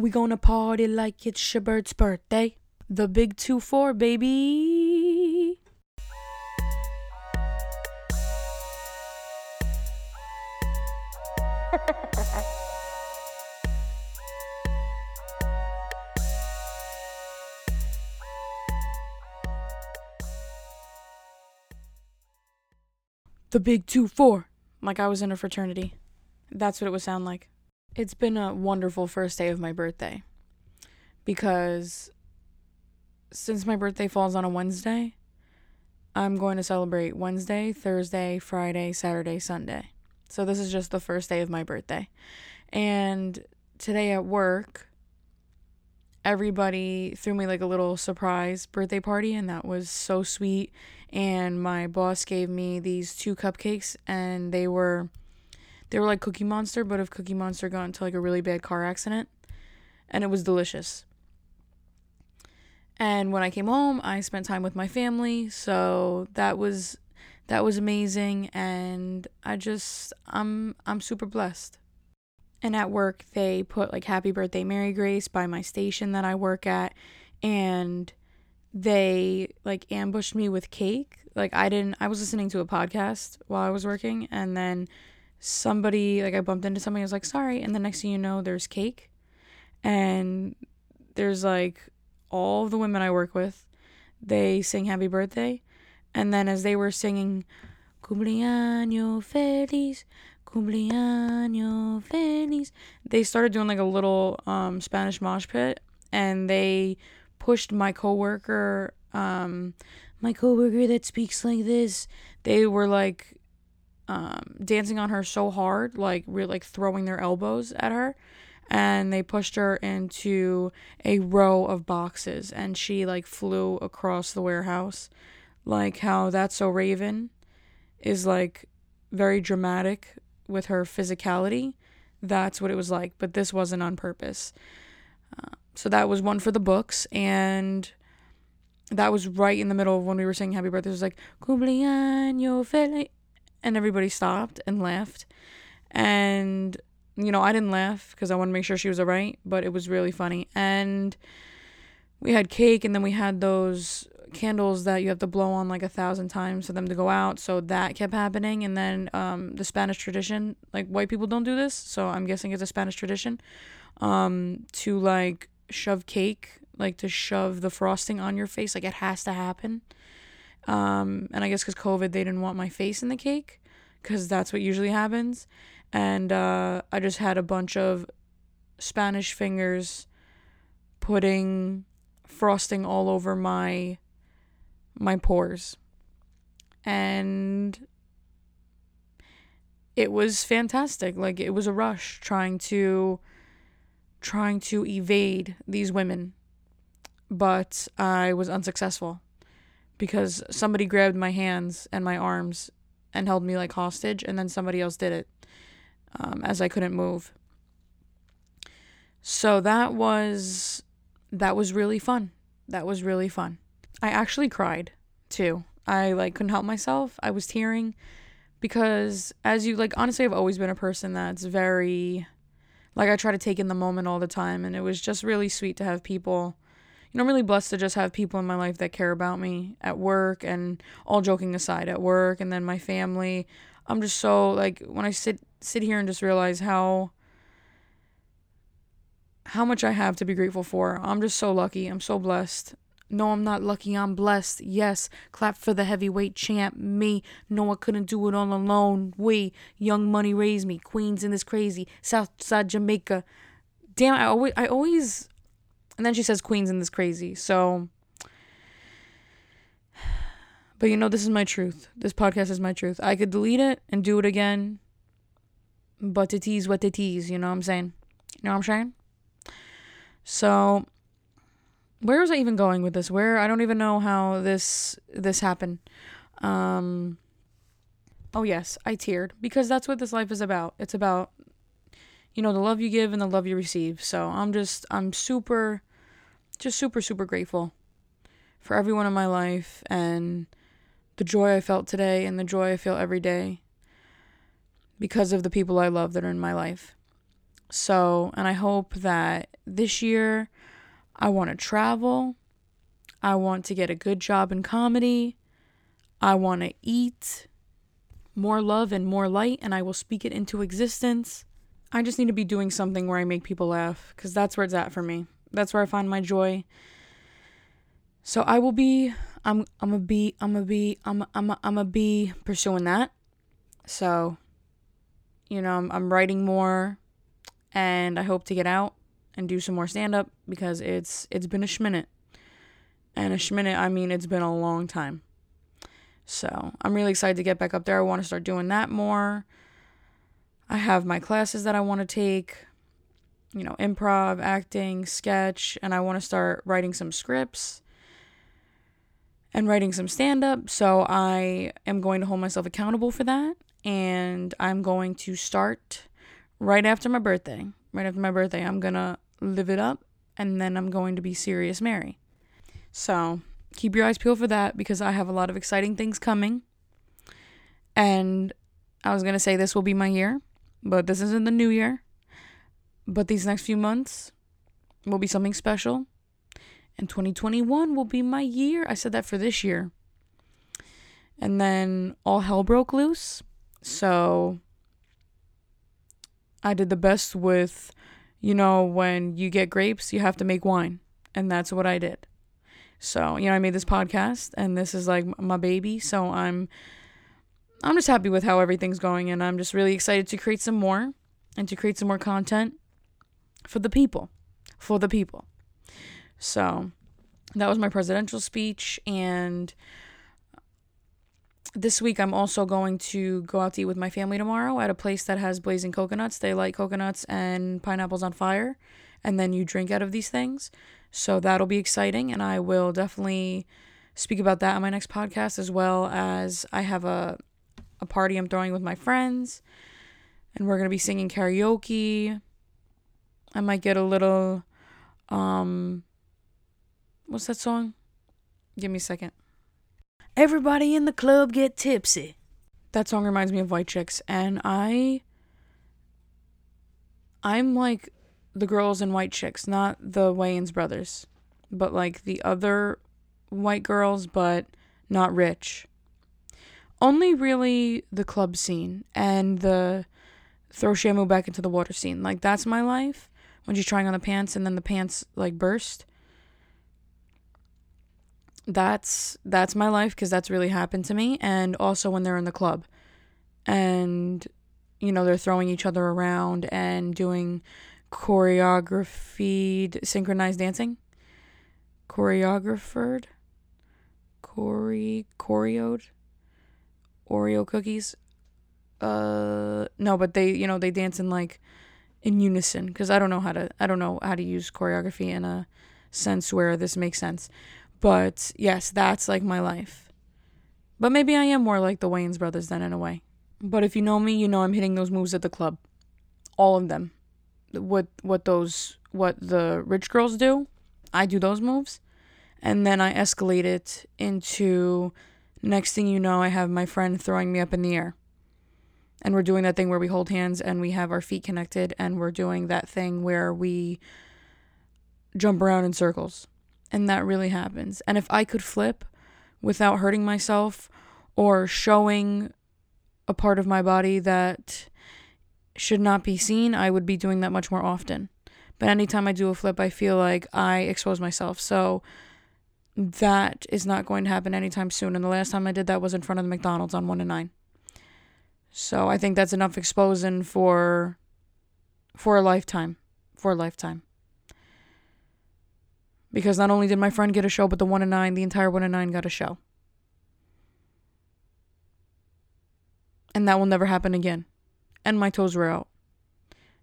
We gonna party like it's your bird's birthday. The big 2 4, baby. the big 2 4. Like I was in a fraternity. That's what it would sound like. It's been a wonderful first day of my birthday because since my birthday falls on a Wednesday, I'm going to celebrate Wednesday, Thursday, Friday, Saturday, Sunday. So this is just the first day of my birthday. And today at work, everybody threw me like a little surprise birthday party, and that was so sweet. And my boss gave me these two cupcakes, and they were they were like Cookie Monster, but if Cookie Monster got into like a really bad car accident, and it was delicious. And when I came home, I spent time with my family, so that was that was amazing and I just I'm I'm super blessed. And at work, they put like happy birthday Mary Grace by my station that I work at and they like ambushed me with cake. Like I didn't I was listening to a podcast while I was working and then somebody like I bumped into somebody I was like sorry and the next thing you know there's cake. And there's like all the women I work with they sing happy birthday. And then as they were singing cumpleaños feliz cumpleaños feliz they started doing like a little um Spanish mosh pit. And they pushed my coworker um my coworker that speaks like this they were like um, dancing on her so hard, like really like throwing their elbows at her, and they pushed her into a row of boxes, and she like flew across the warehouse, like how that's so Raven is like very dramatic with her physicality. That's what it was like, but this wasn't on purpose. Uh, so that was one for the books, and that was right in the middle of when we were saying happy birthday. It was like, cumpleaños feliz and everybody stopped and laughed. And, you know, I didn't laugh because I wanted to make sure she was all right, but it was really funny. And we had cake, and then we had those candles that you have to blow on like a thousand times for them to go out. So that kept happening. And then um, the Spanish tradition, like white people don't do this, so I'm guessing it's a Spanish tradition, um, to like shove cake, like to shove the frosting on your face. Like it has to happen. Um, and I guess because COVID, they didn't want my face in the cake because that's what usually happens. And uh, I just had a bunch of Spanish fingers putting frosting all over my my pores. And it was fantastic. Like it was a rush trying to trying to evade these women. But I was unsuccessful because somebody grabbed my hands and my arms and held me like hostage, and then somebody else did it um, as I couldn't move. So that was that was really fun. That was really fun. I actually cried too. I like couldn't help myself. I was tearing because as you like honestly I've always been a person that's very like I try to take in the moment all the time and it was just really sweet to have people you know, I'm really blessed to just have people in my life that care about me at work and all joking aside at work and then my family. I'm just so like when I sit sit here and just realize how how much I have to be grateful for. I'm just so lucky. I'm so blessed. No, I'm not lucky. I'm blessed. Yes, clap for the heavyweight champ, me. No, I couldn't do it all alone. We, Young Money raised me. Queens in this crazy Southside Jamaica. Damn, I always, I always and then she says Queens and this crazy. So But you know this is my truth. This podcast is my truth. I could delete it and do it again. But it is what it is, you know what I'm saying? You know what I'm saying? So where was I even going with this? Where I don't even know how this this happened. Um Oh yes, I teared because that's what this life is about. It's about you know the love you give and the love you receive. So I'm just I'm super just super, super grateful for everyone in my life and the joy I felt today and the joy I feel every day because of the people I love that are in my life. So, and I hope that this year I want to travel. I want to get a good job in comedy. I want to eat more love and more light, and I will speak it into existence. I just need to be doing something where I make people laugh because that's where it's at for me. That's where I find my joy. So I will be I'm I'm a be I'm a be I'm a, I'm a, I'm a be pursuing that. So you know, I'm, I'm writing more and I hope to get out and do some more stand up because it's it's been a schminute. And a schminute, I mean it's been a long time. So I'm really excited to get back up there. I want to start doing that more. I have my classes that I want to take, you know, improv, acting, sketch, and I want to start writing some scripts and writing some stand up. So I am going to hold myself accountable for that. And I'm going to start right after my birthday. Right after my birthday, I'm going to live it up and then I'm going to be serious Mary. So keep your eyes peeled for that because I have a lot of exciting things coming. And I was going to say this will be my year, but this isn't the new year. But these next few months will be something special. And 2021 will be my year. I said that for this year. And then all hell broke loose. So I did the best with, you know, when you get grapes, you have to make wine. And that's what I did. So, you know, I made this podcast and this is like my baby. So I'm I'm just happy with how everything's going and I'm just really excited to create some more and to create some more content for the people. For the people. So, that was my presidential speech and this week I'm also going to go out to eat with my family tomorrow at a place that has blazing coconuts. They light coconuts and pineapples on fire and then you drink out of these things. So that'll be exciting, and I will definitely speak about that on my next podcast as well as I have a a party I'm throwing with my friends, and we're gonna be singing karaoke. I might get a little, um, what's that song? Give me a second. Everybody in the club get tipsy. That song reminds me of White Chicks, and I, I'm like the girls in White Chicks, not the Wayans brothers, but like the other white girls, but not rich. Only really the club scene and the throw Shamu back into the water scene. Like that's my life. When she's trying on the pants and then the pants like burst. That's that's my life because that's really happened to me. And also when they're in the club, and you know they're throwing each other around and doing choreographed synchronized dancing choreographed chore choreoed oreo cookies uh no but they you know they dance in like in unison because i don't know how to i don't know how to use choreography in a sense where this makes sense. But yes that's like my life. But maybe i am more like the wayans brothers then in a way. But if you know me you know i'm hitting those moves at the club. All of them. What what those what the rich girls do. I do those moves, and then I escalate it into next thing you know, I have my friend throwing me up in the air. And we're doing that thing where we hold hands and we have our feet connected, and we're doing that thing where we jump around in circles. And that really happens. And if I could flip without hurting myself or showing a part of my body that should not be seen, I would be doing that much more often. But anytime I do a flip, I feel like I expose myself. So that is not going to happen anytime soon. And the last time I did that was in front of the McDonald's on 1 and 9. So I think that's enough exposing for for a lifetime. For a lifetime. Because not only did my friend get a show, but the 1 and 9, the entire 1 and 9 got a show. And that will never happen again and my toes were out.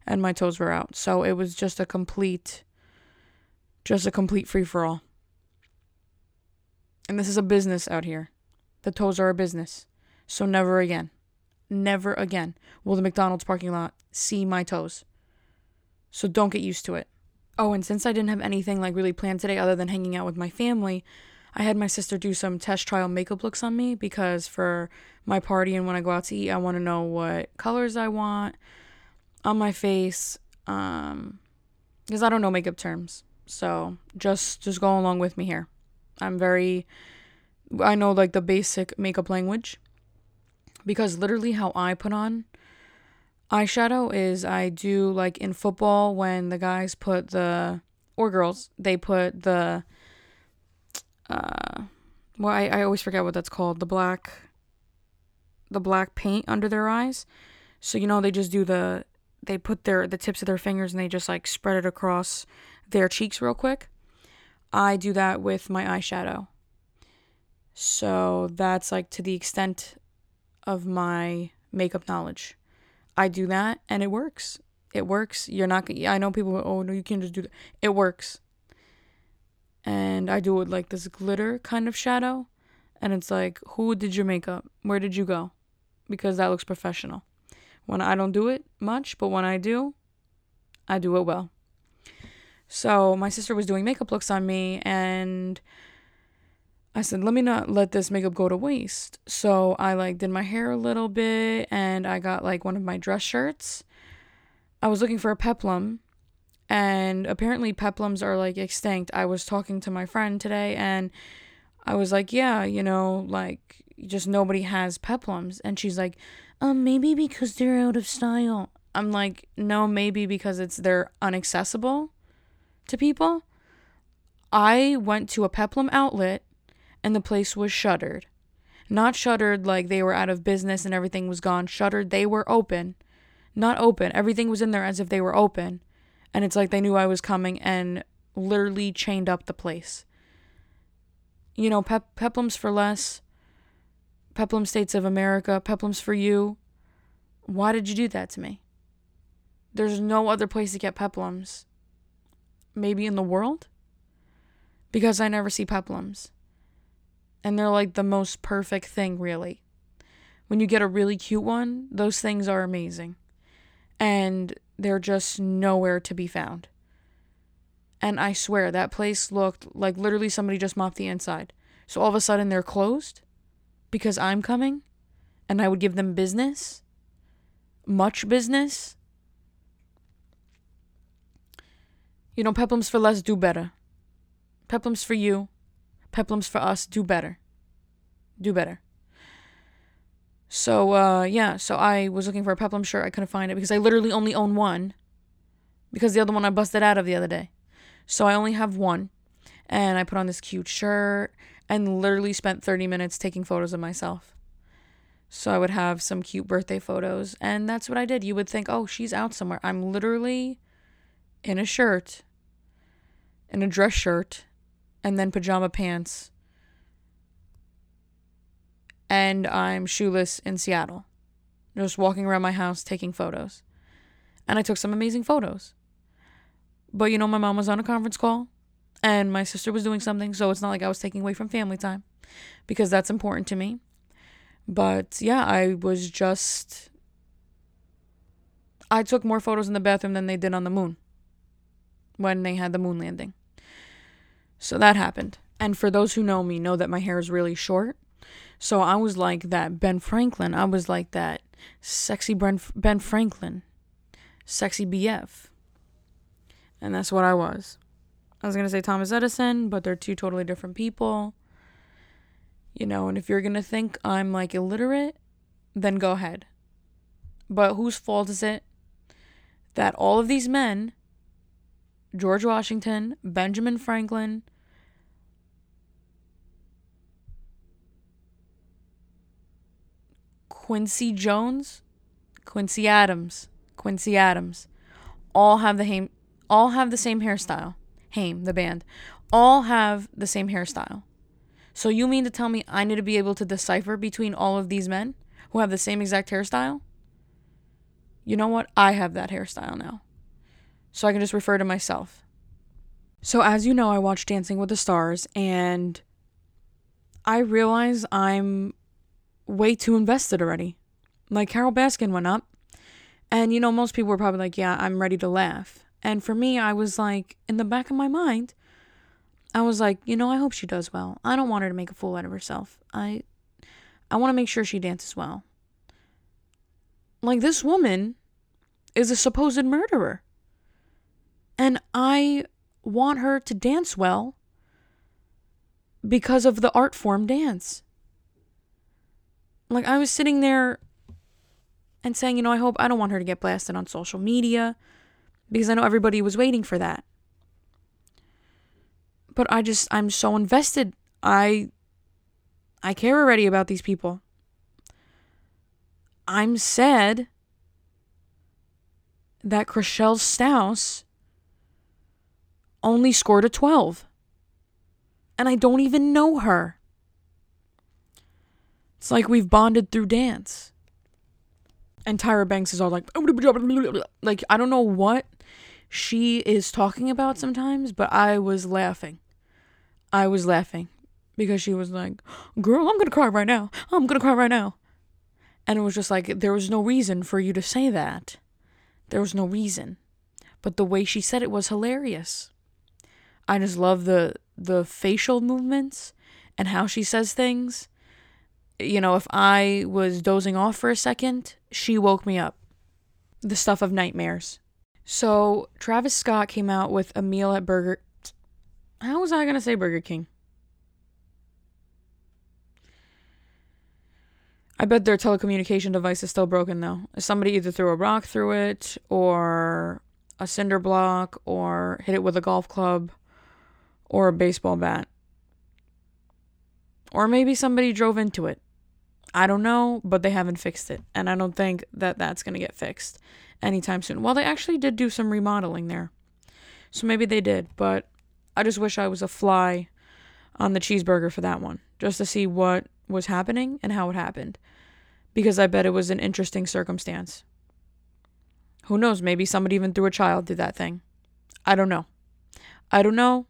And my toes were out. So it was just a complete just a complete free for all. And this is a business out here. The toes are a business. So never again. Never again will the McDonald's parking lot see my toes. So don't get used to it. Oh, and since I didn't have anything like really planned today other than hanging out with my family, I had my sister do some test trial makeup looks on me because for my party and when I go out to eat, I want to know what colors I want on my face. Um, because I don't know makeup terms. So just just go along with me here. I'm very I know like the basic makeup language because literally how I put on eyeshadow is I do like in football when the guys put the or girls they put the uh well I, I always forget what that's called the black the black paint under their eyes. So you know they just do the they put their the tips of their fingers and they just like spread it across their cheeks real quick. I do that with my eyeshadow. So that's like to the extent of my makeup knowledge I do that and it works. It works. You're not. I know people. Oh no, you can't just do that. It works. And I do it like this glitter kind of shadow, and it's like, who did your makeup? Where did you go? Because that looks professional. When I don't do it much, but when I do, I do it well. So my sister was doing makeup looks on me, and I said, let me not let this makeup go to waste. So I like did my hair a little bit and I got like one of my dress shirts. I was looking for a peplum and apparently peplums are like extinct. I was talking to my friend today and I was like, yeah, you know, like just nobody has peplums. And she's like, um, maybe because they're out of style. I'm like, no, maybe because it's they're unaccessible to people. I went to a peplum outlet and the place was shuttered. Not shuttered like they were out of business and everything was gone. Shuttered, they were open. Not open. Everything was in there as if they were open. And it's like they knew I was coming and literally chained up the place. You know, pep- peplums for less. Peplum States of America. Peplums for you. Why did you do that to me? There's no other place to get peplums. Maybe in the world? Because I never see peplums and they're like the most perfect thing, really. When you get a really cute one, those things are amazing. And they're just nowhere to be found. And I swear, that place looked like literally somebody just mopped the inside. So all of a sudden they're closed because I'm coming and I would give them business, much business. You know, peplums for less do better. Peplums for you Peplums for us, do better. Do better. So, uh, yeah, so I was looking for a Peplum shirt. I couldn't find it because I literally only own one because the other one I busted out of the other day. So I only have one. And I put on this cute shirt and literally spent 30 minutes taking photos of myself. So I would have some cute birthday photos. And that's what I did. You would think, oh, she's out somewhere. I'm literally in a shirt, in a dress shirt, and then pajama pants. And I'm shoeless in Seattle, just walking around my house taking photos. And I took some amazing photos. But you know, my mom was on a conference call and my sister was doing something, so it's not like I was taking away from family time because that's important to me. But yeah, I was just. I took more photos in the bathroom than they did on the moon when they had the moon landing. So that happened. And for those who know me, know that my hair is really short. So I was like that Ben Franklin. I was like that sexy Ben, ben Franklin, sexy BF. And that's what I was. I was going to say Thomas Edison, but they're two totally different people. You know, and if you're going to think I'm like illiterate, then go ahead. But whose fault is it that all of these men George Washington, Benjamin Franklin, Quincy Jones, Quincy Adams, Quincy Adams, all have the same all have the same hairstyle. Haim, the band, all have the same hairstyle. So you mean to tell me I need to be able to decipher between all of these men who have the same exact hairstyle? You know what? I have that hairstyle now so I can just refer to myself. So, as you know, I watch Dancing with the Stars, and I realize I'm way too invested already. Like, Carole Baskin went up, and you know, most people were probably like, Yeah, I'm ready to laugh. And for me, I was like, in the back of my mind, I was like, you know, I hope she does well. I don't want her to make a fool out of herself. I I want to make sure she dances well. Like this woman is a supposed murderer. And I want her to dance well because of the art form dance. Like, I was sitting there and saying, you know, I hope I don't want her to get blasted on social media because I know everybody was waiting for that. But I just, I'm so invested. I, I care already about these people. I'm sad that Chrishell Stause only scored a 12. And I don't even know her. It's like we've bonded through dance. And Tyra Banks is all like, like, I don't know what she is talking about sometimes, but I was laughing. I was laughing because she was like, girl, I'm going to cry right now. I'm going to cry right now. And it was just like, there was no reason for you to say that. There was no reason. But the way she said it was hilarious. I just love the the facial movements and how she says things. You know, if I was dozing off for a second, she woke me up. The stuff of nightmares. So, Travis Scott came out with a meal at Burger How was I to say Burger King? I bet their telecommunication device is still broken though. Somebody either threw a rock through it or a cinder block or hit it with a golf club or a baseball bat. Or maybe somebody drove into it. I don't know, but they haven't fixed it. And I don't think that that's going to get fixed anytime soon. Well, they actually did do some remodeling there. So maybe they did, but I just wish I was a fly on the cheeseburger for that one, just to see what was happening and how it happened. Because I bet it was an interesting circumstance. Who knows? Maybe somebody even threw a child through that thing. I don't know. I don't know.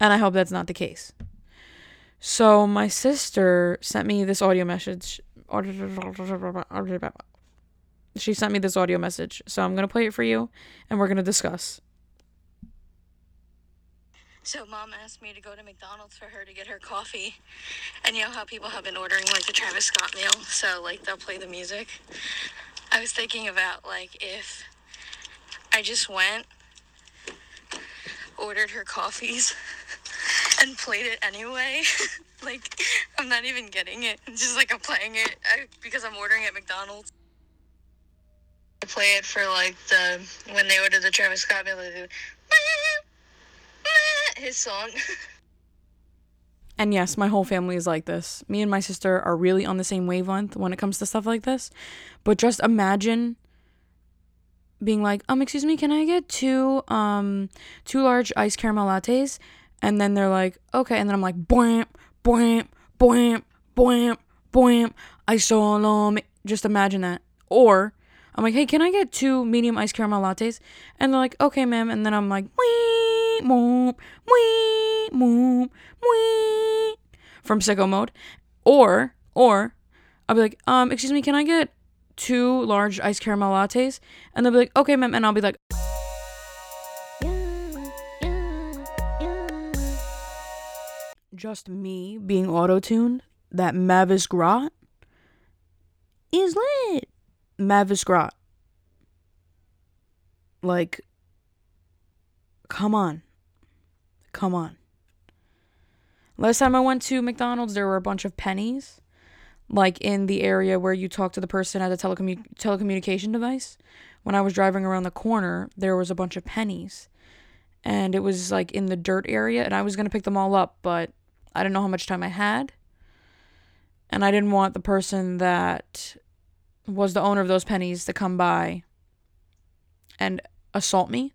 And I hope that's not the case. So my sister sent me this audio message. She sent me this audio message. So I'm going to play it for you and we're going to discuss. So mom asked me to go to McDonald's for her to get her coffee. And you know how people have been ordering like the Travis Scott meal, so like they'll play the music. I was thinking about like if I just went ordered her coffees and played it anyway. like, I'm not even getting it. Just like I'm playing it I, because I'm ordering at McDonald's. I play it for like the when they order the Travis Scott meal, his song. And yes, my whole family is like this. Me and my sister are really on the same wavelength when it comes to stuff like this. But just imagine being like, um, excuse me, can I get two um two large iced caramel lattes? And then they're like, okay, and then I'm like, boing, boing, boing, boing, boing. I saw them. Just imagine that. Or I'm like, hey, can I get two medium iced caramel lattes? And they're like, okay, ma'am. And then I'm like, wee, moop, wee, moop, wee, from sicko mode. Or, or, I'll be like, um, excuse me, can I get two large iced caramel lattes? And they'll be like, okay, ma'am. And I'll be like, just me being auto tuned, that Mavis Grot is lit. Mavis Grot. Like, come on. Come on. Last time I went to McDonald's, there were a bunch of pennies like in the area where you talk to the person at the telecommu- telecommunication device. When I was driving around the corner, there was a bunch of pennies. And it was like in the dirt area, and I was to pick them all up, but I didn't know how much time I had. And I didn't want the person that was the owner of those pennies to come by and assault me.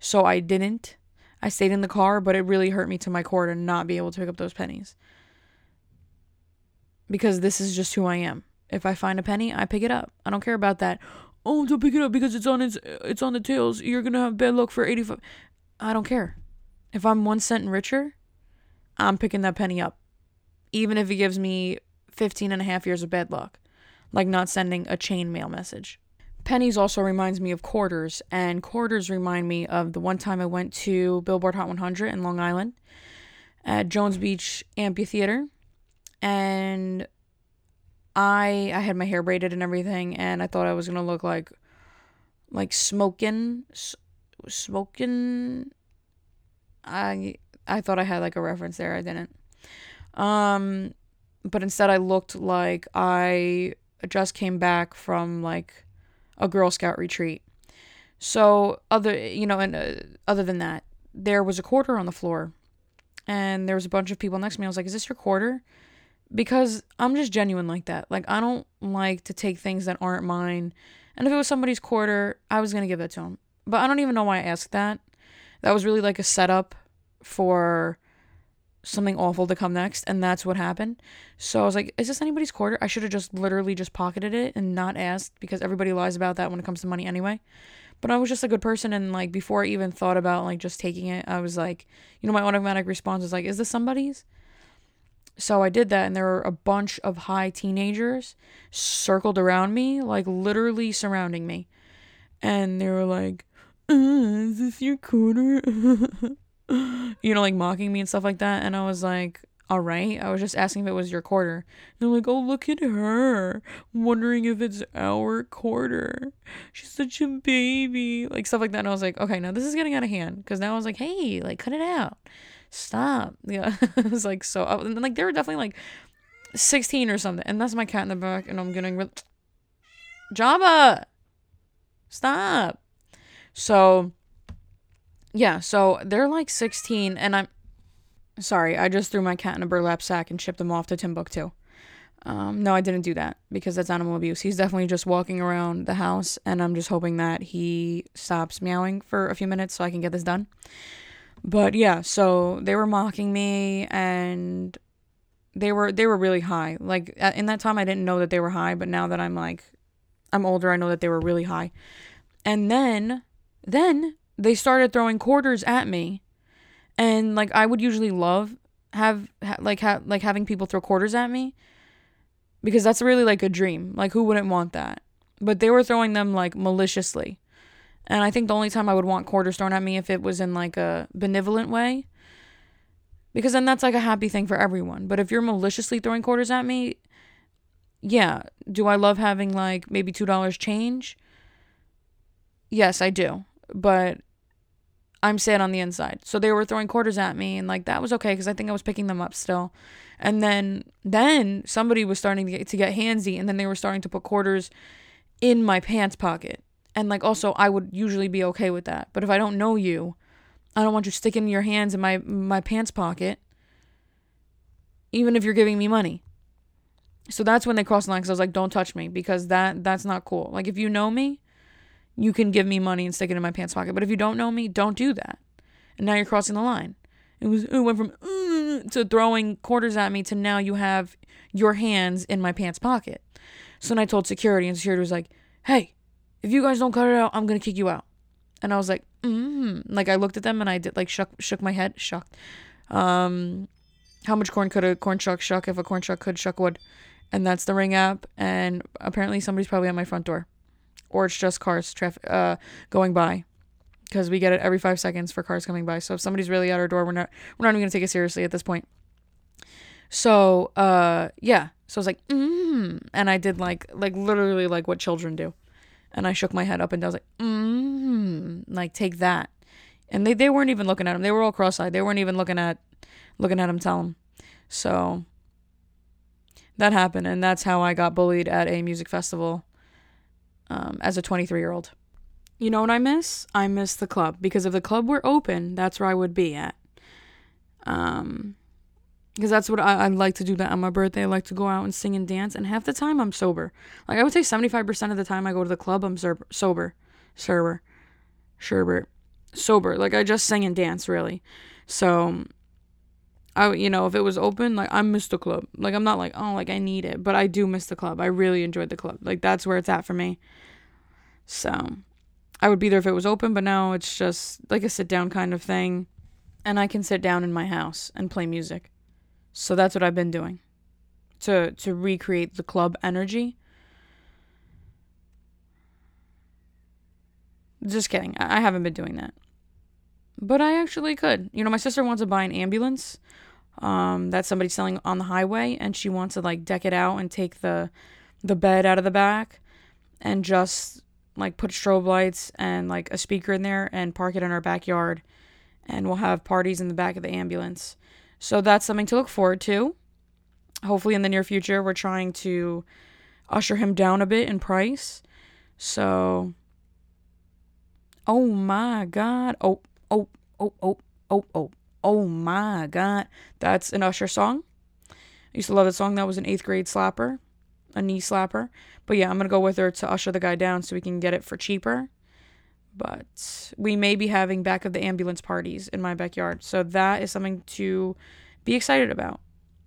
So I didn't. I stayed in the car, but it really hurt me to my core to not be able to pick up those pennies because this is just who I am. If I find a penny, I pick it up. I don't care about that. Oh, don't pick it up because it's on its it's on the tails. You're gonna have bad luck for eighty five. I don't care. If I'm one cent richer, I'm picking that penny up, even if it gives me 15 and a half years of bad luck, like not sending a chain mail message. Pennies also reminds me of quarters, and quarters remind me of the one time I went to Billboard Hot 100 in Long Island at Jones Beach Amphitheater and I I had my hair braided and everything, and I thought I was gonna look like like smoking s- smoking. I I thought I had like a reference there. I didn't. Um, but instead I looked like I just came back from like a Girl Scout retreat. So other, you know, and uh, other than that, there was a quarter on the floor, and there was a bunch of people next to me. I was like, "Is this your quarter?" Because I'm just genuine like that. Like I don't like to take things that aren't mine. And if it was somebody's quarter, I was gonna give it to him. But I don't even know why I asked that. That was really like a setup for something awful to come next and that's what happened. So i was like is this anybody's quarter? I should have just literally just pocketed it and not asked because everybody lies about that when it comes to money anyway. But i was just a good person and like before i even thought about like just taking it i was like you know my automatic response was like is this somebody's? So i did that and there were a bunch of high teenagers circled around me like literally surrounding me. And they were like uh, is this your quarter you know, like mocking me and stuff like that. And I was like, all right. I was just asking if it was your quarter. And they're like, oh, look at her, wondering if it's our quarter. She's such a baby, like stuff like that. And I was like, okay, now this is getting out of hand because now I was like, hey, like cut it out, stop. Yeah, it was like so. And like they were definitely like sixteen or something. And that's my cat in the back, and I'm getting re- Jabba, stop. So yeah, so they're like 16, and I'm sorry, I just threw my cat in a burlap sack and shipped him off to Timbuktu. Um, no, I didn't do that because that's animal abuse. He's definitely just walking around the house, and I'm just hoping that he stops meowing for a few minutes so I can get this done. But yeah, so they were mocking me, and they were they were really high. Like in that time, I didn't know that they were high, but now that I'm like, I'm older, I know that they were really high. And then, then they started throwing quarters at me. And like i would usually love have ha- like ha- like having people throw quarters at me because that's really like a dream. Like who wouldn't want that? But they were throwing them like maliciously. And i think the only time i would want quarters thrown at me if it was in like a benevolent way because then that's like a happy thing for everyone. But if you're maliciously throwing quarters at me yeah. Do i love having like maybe two dollars change? Yes i do. But I'm sad on the inside. So they were throwing quarters at me and like that was okay because I think I was picking them up still. And then then somebody was starting to get, to get handsy and then they were starting to put quarters in my pants pocket. And like also I would usually be okay with that. But if I don't know you, I don't want you sticking your hands in my my pants pocket even if you're giving me money. So that's when they crossed the line cuz I was like don't touch me because that that's not cool. Like if you know me, you can give me money and stick it in my pants pocket. But if you don't know me, don't do that. And now you're crossing the line. It was it went from uh, to throwing quarters at me to now you have your hands in my pants pocket. So then I told security, and security was like, "Hey, if you guys don't cut it out, I'm gonna kick you out." And I was like, "Hmm." Like I looked at them and I did like shook shook my head, shocked. Um, how much corn could a corn shuck shuck if a corn shuck could shuck wood? And that's the ring app. And apparently somebody's probably at my front door or it's just cars traffic uh, going by because we get it every five seconds for cars coming by. So if somebody's really at our door, we're not we're not even gonna take it seriously at this point. So uh yeah, so I was like mm, and I did like like literally like what children do, and I shook my head up and down. I was like mm, like take that, and they they weren't even looking at him. They were all cross-eyed. They weren't even looking at looking at him. Tell him. So that happened, and that's how I got bullied at a music festival um, as a 23 year old. You know what I miss? I miss the club because if the club were open, that's where I would be at. Um, because that's what I, I like to do. That on my birthday, I like to go out and sing and dance. And half the time, I'm sober. Like I would say, 75% of the time I go to the club, I'm sober, sober, sober, sherbert, sober. Like I just sing and dance, really. So, I you know if it was open, like I miss the club. Like I'm not like oh like I need it, but I do miss the club. I really enjoyed the club. Like that's where it's at for me. So I would be there if it was open, but now it's just like a sit down kind of thing. And I can sit down in my house and play music. So that's what I've been doing. To to recreate the club energy. Just kidding. I haven't been doing that. But I actually could. You know, my sister wants to buy an ambulance um, that somebody's selling on the highway and she wants to like deck it out and take the the bed out of the back and just like put strobe lights and like a speaker in there and park it in our backyard and we'll have parties in the back of the ambulance. So that's something to look forward to. Hopefully in the near future we're trying to usher him down a bit in price. So Oh my god. Oh oh oh oh oh oh. Oh my god. That's an Usher song. I used to love that song. That was an 8th grade slapper, a knee slapper. But yeah, I'm going to go with her to usher the guy down so we can get it for cheaper. But we may be having back of the ambulance parties in my backyard. So that is something to be excited about.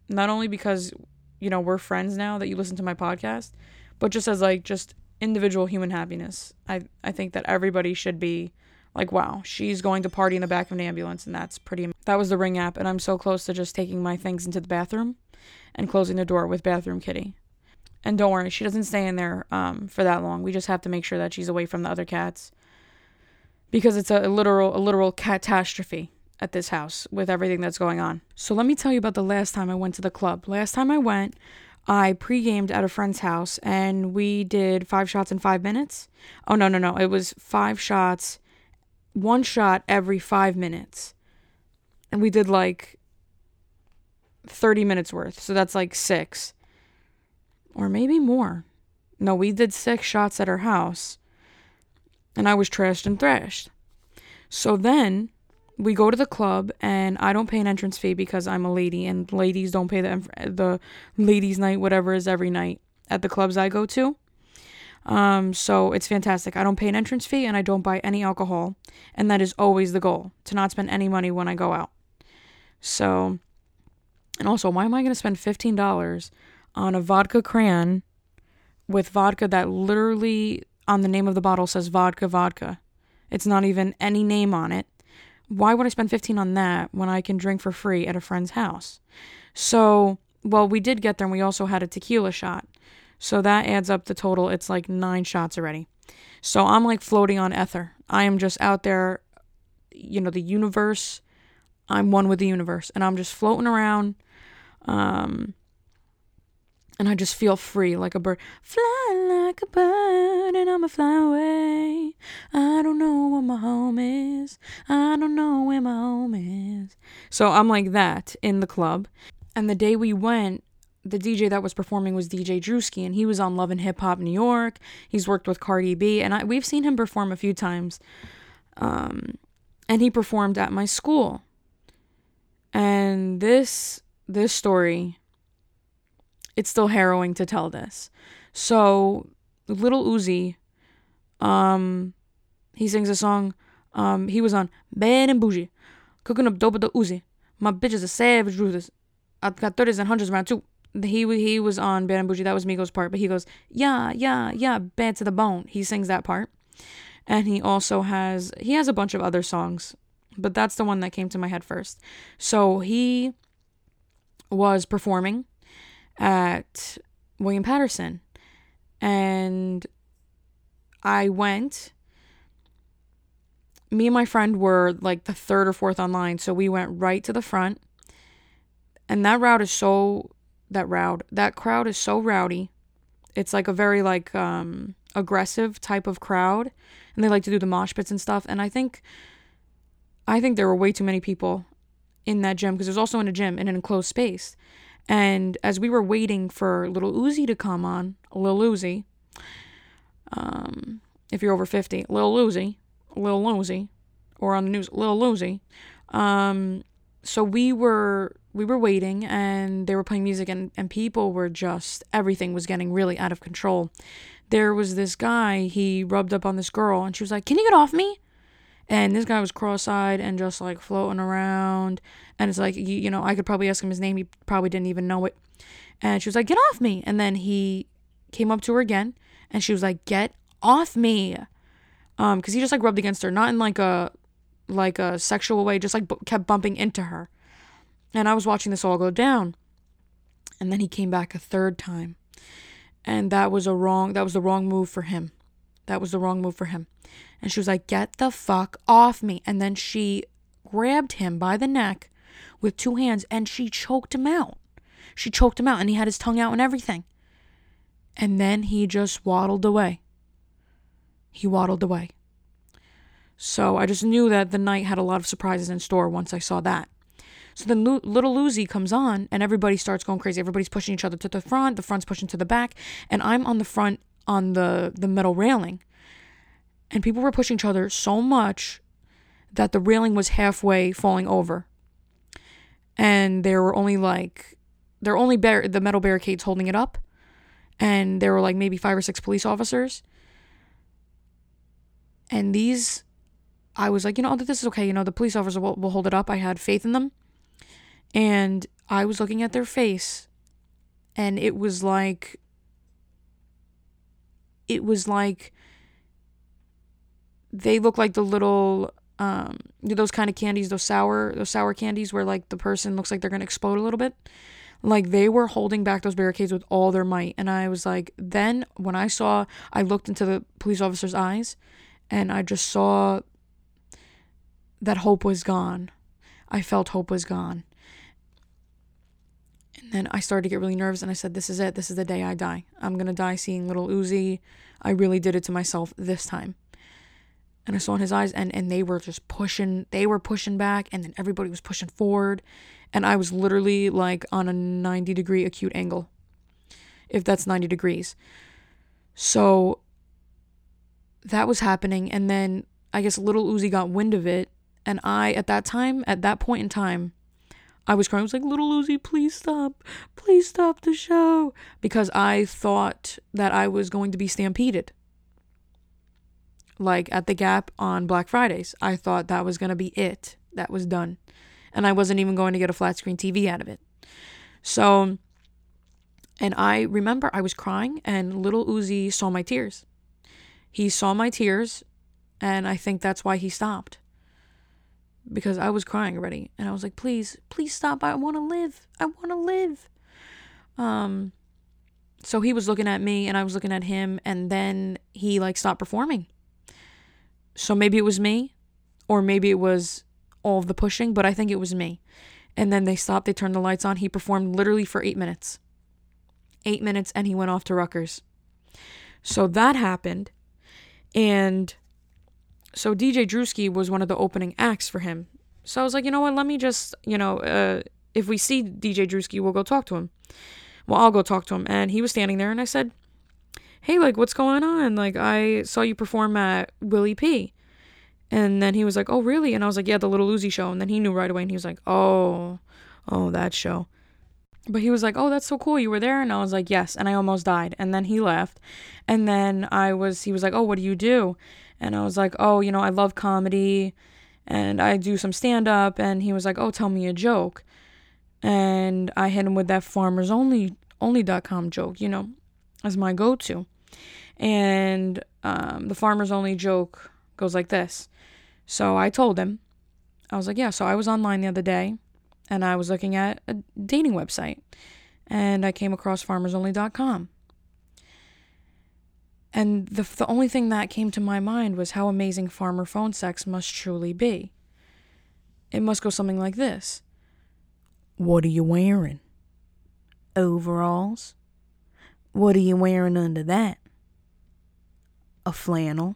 Not only because, you know, we're friends now that you listen to my podcast, but just as like just individual human happiness. I I think that everybody should be like, wow, she's going to party in the back of an ambulance, and that's pretty. That was the Ring app, and I'm so close to just taking my things into the bathroom and closing the door with Bathroom Kitty. And don't worry, she doesn't stay in there um, for that long. We just have to make sure that she's away from the other cats because it's a, literal a literal catastrophe at this house with everything that's going on. So let me tell you about the last time I went to the club. Last time I went, I pre-gamed at a friend's house and we did five shots in five minutes. Oh no no no! It was five shots, one shot every five minutes, and we did like thirty minutes worth. So that's like six, or maybe more. No, we did six shots at her house, and I was trashed and thrashed. So then we go to the club and I don't pay an entrance fee because I'm a lady and ladies don't pay the the ladies night whatever is every night at the clubs I go to. Um so it's fantastic. I don't pay an entrance fee and I don't buy any alcohol and that is always the goal to not spend any money when I go out. So and also why am I going to spend $15 on a vodka cran with vodka that literally on the name of the bottle says vodka vodka. It's not even any name on it why would I spend 15 on that when I can drink for free at a friend's house? So, well, we did get there and we also had a tequila shot. So that adds up the total. It's like nine shots already. So I'm like floating on ether. I am just out there, you know, the universe. I'm one with the universe and I'm just floating around. Um, and I just feel free like a bird. Fly like a bird, and I'ma fly away. I don't know where my home is. I don't know where my home is. So I'm like that in the club. And the day we went, the DJ that was performing was DJ Drewski, and he was on Love and Hip Hop New York. He's worked with Cardi B, and I, we've seen him perform a few times. Um, and he performed at my school. And this this story it's still harrowing to tell this. So, Little Uzi, um, he sings a song. Um, he was on Bad and Bougie, cooking up dope with the Uzi. My bitch is a savage Ruthless. I've got 30s and hundreds around too. He he was on Bad and Bougie. That was Migos' part, but he goes, yeah, yeah, yeah, bad to the bone. He sings that part, and he also has he has a bunch of other songs, but that's the one that came to my head first. So he was performing at William Paterson, And I went. Me and my friend were like the third or fourth online, so we went right to the front. And that route is so that route that crowd is so rowdy. It's like a very like um aggressive type of crowd and they like to do the mosh pits and stuff and I think I think there were way too many people in that gym because it was also in a gym in an enclosed space. And as we were waiting for Little Uzi to come on, Lil Uzi, um, if you're over 50, Lil Uzi, Lil Uzi, or on the news, Lil Uzi, um, so we were we were waiting and they were playing music and, and people were just everything was getting really out of control. There was this guy he rubbed up on this girl and she was like can you get off me? And this guy was cross-eyed and just like floating around. And it's like you, you know i could probably ask him his name he probably didn't even know it. And she was like get off me. And then he came up to her again and she was like get off me. Um because he just like rubbed against her not in like a like a sexual way just like b- kept bumping into her and i was watching this all go down and then he came back a third time and that was a wrong that was the wrong move for him that was the wrong move for him and she was like, Get the fuck off me. And then she grabbed him by the neck with two hands and she choked him out. She choked him out and he had his tongue out and everything. And then he just waddled away. he waddled away. So I just knew that the night had a lot of surprises in store once I saw that. So then little Uzi comes on and everybody starts going crazy. Everybody's pushing each other to the front, the front's pushing to the back, and I'm on the front on the the metal railing. And people were pushing each other so much that the railing was halfway falling over. And there were only like there were only bar- the metal barricades holding it up and there were like maybe 5 or 6 police officers. And these I was like, you know, this is okay. You know, the police officer will, will hold it up. I had faith in them. And I was looking at their face, and it was like, it was like, they look like the little, um, those kind of candies, those sour, those sour candies where like the person looks like they're gonna explode a little bit. Like they were holding back those barricades with all their might. And I was like, then when I saw, I looked into the police officer's eyes, and I just saw that hope was gone. I felt hope was gone. And I started to get really nervous and I said, This is it. This is the day I die. I'm going to die seeing little Uzi. I really did it to myself this time. And I saw in his eyes, and, and they were just pushing, they were pushing back, and then everybody was pushing forward. And I was literally like on a 90 degree acute angle, if that's 90 degrees. So that was happening. And then I guess little Uzi got wind of it and I, at that time, at that point in time, I was crying. I was like, Little Uzi, please stop. Please stop the show. Because I thought that I was going to be stampeded. Like at the Gap on Black Fridays. I thought that was going to be it. That was done. And I wasn't even going to get a flat screen TV out of it. So, and I remember I was crying, and little Uzi saw my tears. He saw my tears, and I think that's why he stopped because I was crying already. And I was like please please stop. I want to live. I want to live. Um so he was looking at me and I was looking at him and then he like stopped performing. So maybe it was me or maybe it was all of the pushing but I think it was me. And then they stopped. They turned the lights on. He performed literally for 8 minutes. 8 minutes and he went off to Rutgers. So that happened and so DJ Drewski was one of the opening acts for him. So I was like, you know what? Let me just, you know, uh, if we see DJ Drewski, we'll go talk to him. Well, I'll go talk to him. And he was standing there, and I said, hey, like, what's going on? Like, I saw you perform at Willie P. And then he was like, oh, really? And I was like, yeah, the Little Uzi show. And then he knew right away, and he was like, oh, oh, that show. But he was like, oh, that's so cool. You were there? And I was like, yes. And I almost died. And then he left. And then I was, he was like, oh, what do you do? And I was like, oh, you know, I love comedy and I do some stand up. And he was like, oh, tell me a joke. And I hit him with that farmers only only.com joke, you know, as my go to. And um, the farmers only joke goes like this. So I told him, I was like, yeah, so I was online the other day and I was looking at a dating website and I came across farmersonly.com. And the, the only thing that came to my mind was how amazing farmer phone sex must truly be. It must go something like this What are you wearing? Overalls? What are you wearing under that? A flannel.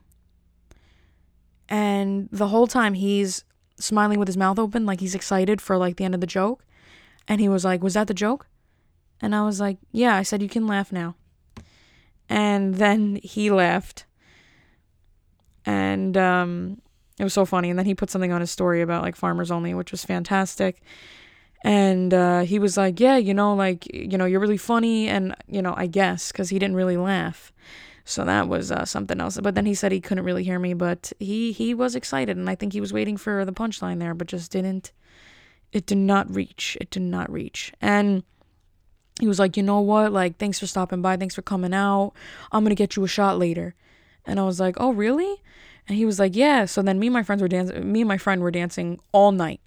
And the whole time he's smiling with his mouth open, like he's excited for like the end of the joke. And he was like, Was that the joke? And I was like, Yeah, I said you can laugh now. And then he left. And um, it was so funny. And then he put something on his story about like farmers only, which was fantastic. And uh, he was like, Yeah, you know, like, you know, you're really funny. And, you know, I guess, because he didn't really laugh. So that was uh, something else. But then he said he couldn't really hear me, but he he was excited, and I think he was waiting for the punchline there, but just didn't. It did not reach. It did not reach. And he was like, you know what? Like, thanks for stopping by. Thanks for coming out. I'm gonna get you a shot later. And I was like, oh really? And he was like, yeah. So then me and my friends were dancing. Me and my friend were dancing all night.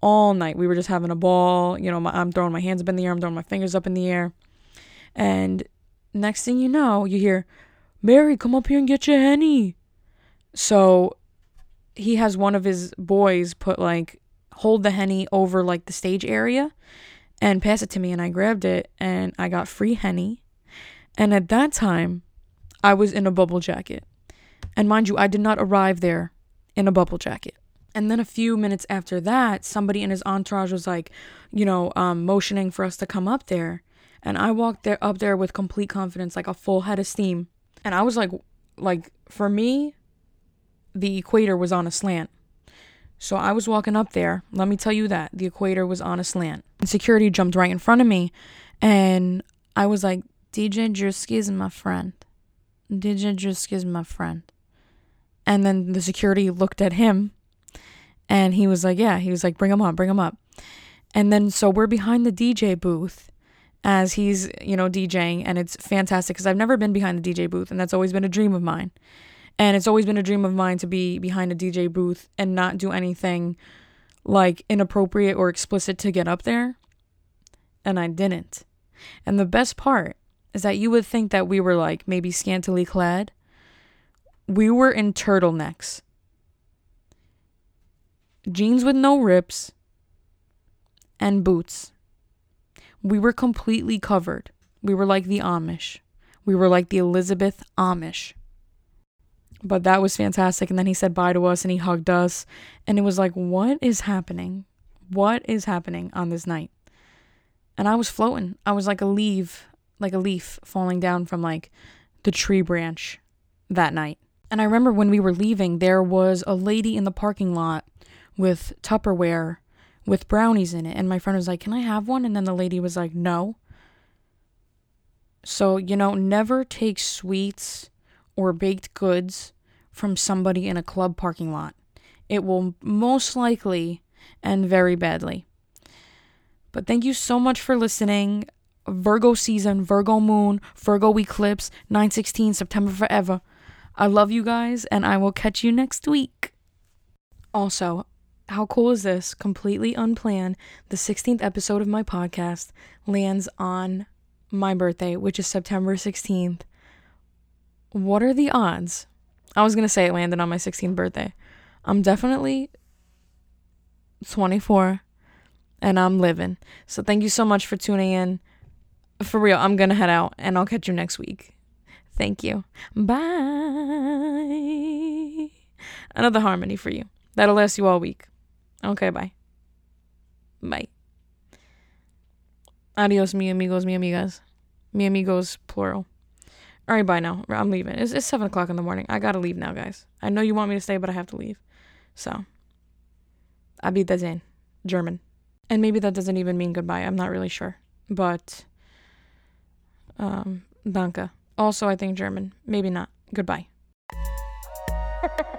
All night. We were just having a ball. You know, my, I'm throwing my hands up in the air. I'm throwing my fingers up in the air. And next thing you know, you hear, Mary, come up here and get your henny. So he has one of his boys put like hold the henny over like the stage area and pass it to me and I grabbed it and I got free henny. And at that time, I was in a bubble jacket. And mind you, I did not arrive there in a bubble jacket. And then a few minutes after that, somebody in his entourage was like, you know, um, motioning for us to come up there. And I walked there up there with complete confidence, like a full head of steam. And I was like, like for me, the equator was on a slant. So I was walking up there. Let me tell you that the equator was on a slant. And security jumped right in front of me, and I was like, "DJ Drewski is my friend. DJ Drewski is my friend." And then the security looked at him, and he was like, "Yeah." He was like, "Bring him up, bring him up." And then so we're behind the DJ booth as he's you know DJing, and it's fantastic because I've never been behind the DJ booth, and that's always been a dream of mine. And it's always been a dream of mine to be behind a DJ booth and not do anything like inappropriate or explicit to get up there. And I didn't. And the best part is that you would think that we were like maybe scantily clad. We were in turtlenecks, jeans with no rips, and boots. We were completely covered. We were like the Amish. We were like the Elizabeth Amish. But that was fantastic. And then he said bye to us and he hugged us. And it was like, what is happening? What is happening on this night? And I was floating. I was like a leaf, like a leaf falling down from like the tree branch that night. And I remember when we were leaving, there was a lady in the parking lot with Tupperware with brownies in it. And my friend was like, Can I have one? And then the lady was like, No. So, you know, never take sweets or baked goods from somebody in a club parking lot. It will most likely end very badly. But thank you so much for listening. Virgo season, Virgo moon, Virgo eclipse, 916, September forever. I love you guys, and I will catch you next week. Also, how cool is this? Completely unplanned. The 16th episode of my podcast lands on my birthday, which is September 16th. What are the odds? I was going to say it landed on my 16th birthday. I'm definitely 24 and I'm living. So thank you so much for tuning in. For real, I'm going to head out and I'll catch you next week. Thank you. Bye. Another harmony for you. That'll last you all week. Okay, bye. Bye. Adios, mi amigos, mi amigas. Mi amigos, plural. All right, bye now. I'm leaving. It's, it's 7 o'clock in the morning. I gotta leave now, guys. I know you want me to stay, but I have to leave. So, Abidazin, German. And maybe that doesn't even mean goodbye. I'm not really sure. But, um, danke. Also, I think German. Maybe not. Goodbye.